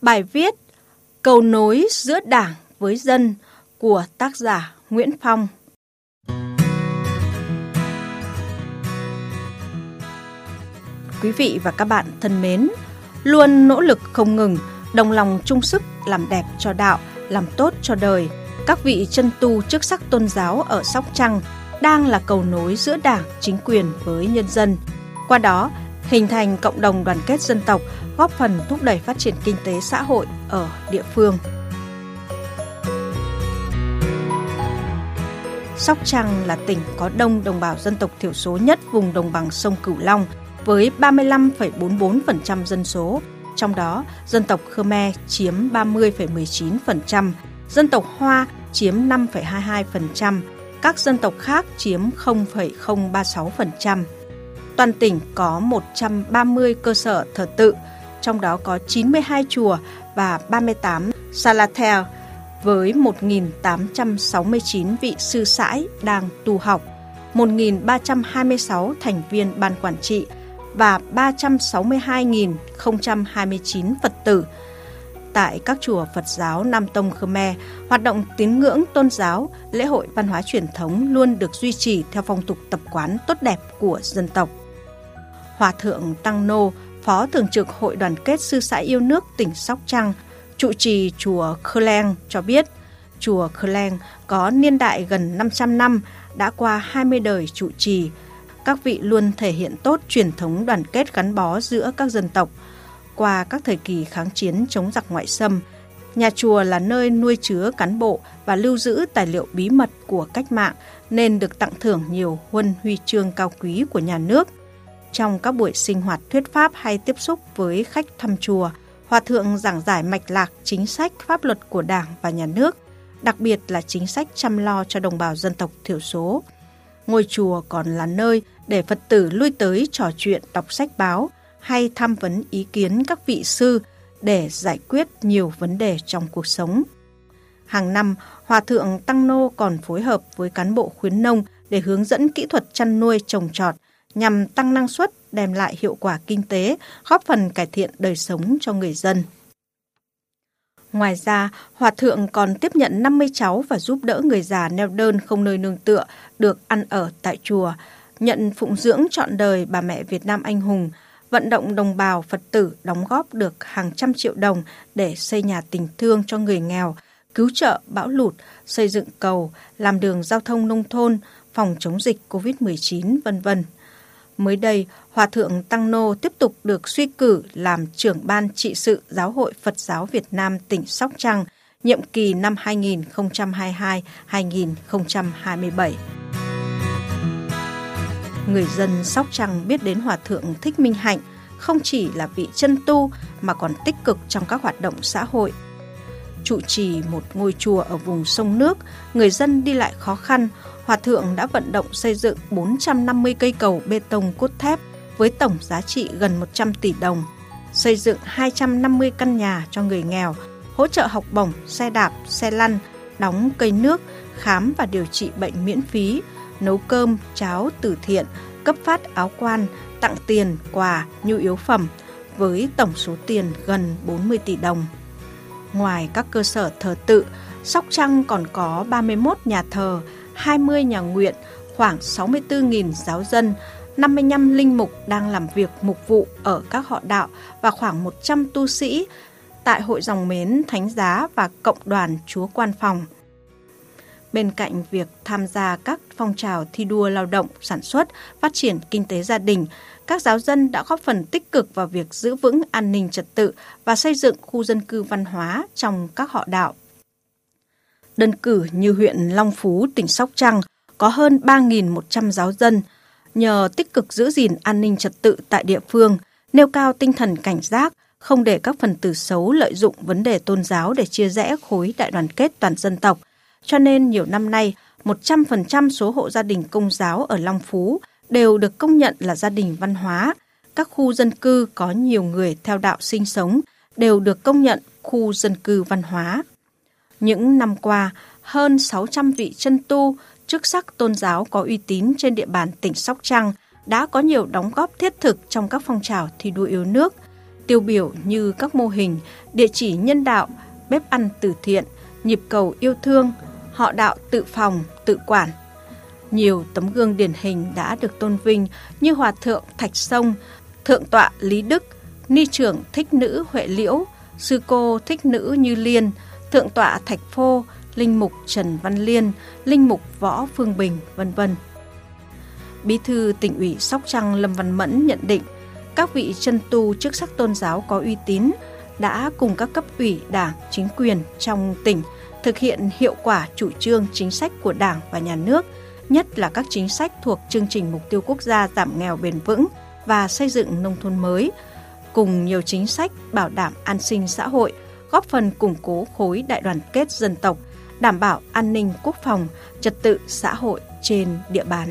Bài viết Cầu nối giữa Đảng với dân của tác giả Nguyễn Phong Quý vị và các bạn thân mến, luôn nỗ lực không ngừng, đồng lòng chung sức làm đẹp cho đạo, làm tốt cho đời. Các vị chân tu chức sắc tôn giáo ở Sóc Trăng đang là cầu nối giữa Đảng, chính quyền với nhân dân. Qua đó, hình thành cộng đồng đoàn kết dân tộc, góp phần thúc đẩy phát triển kinh tế xã hội ở địa phương. Sóc Trăng là tỉnh có đông đồng bào dân tộc thiểu số nhất vùng đồng bằng sông Cửu Long với 35,44% dân số, trong đó dân tộc Khmer chiếm 30,19%, dân tộc Hoa chiếm 5,22%, các dân tộc khác chiếm 0,036%. Toàn tỉnh có 130 cơ sở thờ tự, trong đó có 92 chùa và 38 salatel với 1.869 vị sư sãi đang tu học, 1.326 thành viên ban quản trị và 362.029 Phật tử. Tại các chùa Phật giáo Nam Tông Khmer, hoạt động tín ngưỡng tôn giáo, lễ hội văn hóa truyền thống luôn được duy trì theo phong tục tập quán tốt đẹp của dân tộc. Hòa thượng Tăng Nô, Phó Thường trực Hội đoàn kết Sư sãi yêu nước tỉnh Sóc Trăng, trụ trì chùa Khơ Leng cho biết, chùa Khơ Leng có niên đại gần 500 năm, đã qua 20 đời trụ trì. Các vị luôn thể hiện tốt truyền thống đoàn kết gắn bó giữa các dân tộc. Qua các thời kỳ kháng chiến chống giặc ngoại xâm, nhà chùa là nơi nuôi chứa cán bộ và lưu giữ tài liệu bí mật của cách mạng nên được tặng thưởng nhiều huân huy chương cao quý của nhà nước. Trong các buổi sinh hoạt thuyết pháp hay tiếp xúc với khách thăm chùa, Hòa thượng giảng giải mạch lạc chính sách pháp luật của Đảng và Nhà nước, đặc biệt là chính sách chăm lo cho đồng bào dân tộc thiểu số. Ngôi chùa còn là nơi để Phật tử lui tới trò chuyện đọc sách báo hay tham vấn ý kiến các vị sư để giải quyết nhiều vấn đề trong cuộc sống. Hàng năm, Hòa Thượng Tăng Nô còn phối hợp với cán bộ khuyến nông để hướng dẫn kỹ thuật chăn nuôi trồng trọt nhằm tăng năng suất, đem lại hiệu quả kinh tế, góp phần cải thiện đời sống cho người dân. Ngoài ra, Hòa Thượng còn tiếp nhận 50 cháu và giúp đỡ người già neo đơn không nơi nương tựa được ăn ở tại chùa, nhận phụng dưỡng trọn đời bà mẹ Việt Nam anh hùng, vận động đồng bào Phật tử đóng góp được hàng trăm triệu đồng để xây nhà tình thương cho người nghèo, cứu trợ bão lụt, xây dựng cầu, làm đường giao thông nông thôn, phòng chống dịch COVID-19, vân vân. Mới đây, Hòa Thượng Tăng Nô tiếp tục được suy cử làm trưởng ban trị sự Giáo hội Phật giáo Việt Nam tỉnh Sóc Trăng, nhiệm kỳ năm 2022-2027. Người dân Sóc Trăng biết đến Hòa Thượng Thích Minh Hạnh không chỉ là vị chân tu mà còn tích cực trong các hoạt động xã hội. Trụ trì một ngôi chùa ở vùng sông nước, người dân đi lại khó khăn, Hòa Thượng đã vận động xây dựng 450 cây cầu bê tông cốt thép với tổng giá trị gần 100 tỷ đồng, xây dựng 250 căn nhà cho người nghèo, hỗ trợ học bổng, xe đạp, xe lăn, đóng cây nước, khám và điều trị bệnh miễn phí, nấu cơm, cháo từ thiện, cấp phát áo quan, tặng tiền, quà, nhu yếu phẩm với tổng số tiền gần 40 tỷ đồng. Ngoài các cơ sở thờ tự, Sóc Trăng còn có 31 nhà thờ, 20 nhà nguyện, khoảng 64.000 giáo dân, 55 linh mục đang làm việc mục vụ ở các họ đạo và khoảng 100 tu sĩ tại Hội Dòng Mến Thánh Giá và Cộng đoàn Chúa Quan Phòng. Bên cạnh việc tham gia các phong trào thi đua lao động, sản xuất, phát triển kinh tế gia đình, các giáo dân đã góp phần tích cực vào việc giữ vững an ninh trật tự và xây dựng khu dân cư văn hóa trong các họ đạo Đơn cử như huyện Long Phú, tỉnh Sóc Trăng có hơn 3.100 giáo dân. Nhờ tích cực giữ gìn an ninh trật tự tại địa phương, nêu cao tinh thần cảnh giác, không để các phần tử xấu lợi dụng vấn đề tôn giáo để chia rẽ khối đại đoàn kết toàn dân tộc. Cho nên nhiều năm nay, 100% số hộ gia đình công giáo ở Long Phú đều được công nhận là gia đình văn hóa. Các khu dân cư có nhiều người theo đạo sinh sống đều được công nhận khu dân cư văn hóa. Những năm qua, hơn 600 vị chân tu, chức sắc tôn giáo có uy tín trên địa bàn tỉnh Sóc Trăng đã có nhiều đóng góp thiết thực trong các phong trào thi đua yêu nước. tiêu biểu như các mô hình địa chỉ nhân đạo, bếp ăn từ thiện, nhịp cầu yêu thương, họ đạo tự phòng, tự quản. Nhiều tấm gương điển hình đã được tôn vinh như Hòa Thượng Thạch Sông, Thượng tọa Lý Đức, Ni trưởng Thích Nữ Huệ Liễu, Sư cô Thích Nữ Như Liên, Thượng tọa Thạch Phô, Linh mục Trần Văn Liên, Linh mục Võ Phương Bình, vân vân. Bí thư tỉnh ủy Sóc Trăng Lâm Văn Mẫn nhận định, các vị chân tu chức sắc tôn giáo có uy tín đã cùng các cấp ủy đảng, chính quyền trong tỉnh thực hiện hiệu quả chủ trương chính sách của Đảng và Nhà nước, nhất là các chính sách thuộc chương trình mục tiêu quốc gia giảm nghèo bền vững và xây dựng nông thôn mới, cùng nhiều chính sách bảo đảm an sinh xã hội, góp phần củng cố khối đại đoàn kết dân tộc, đảm bảo an ninh quốc phòng, trật tự xã hội trên địa bàn.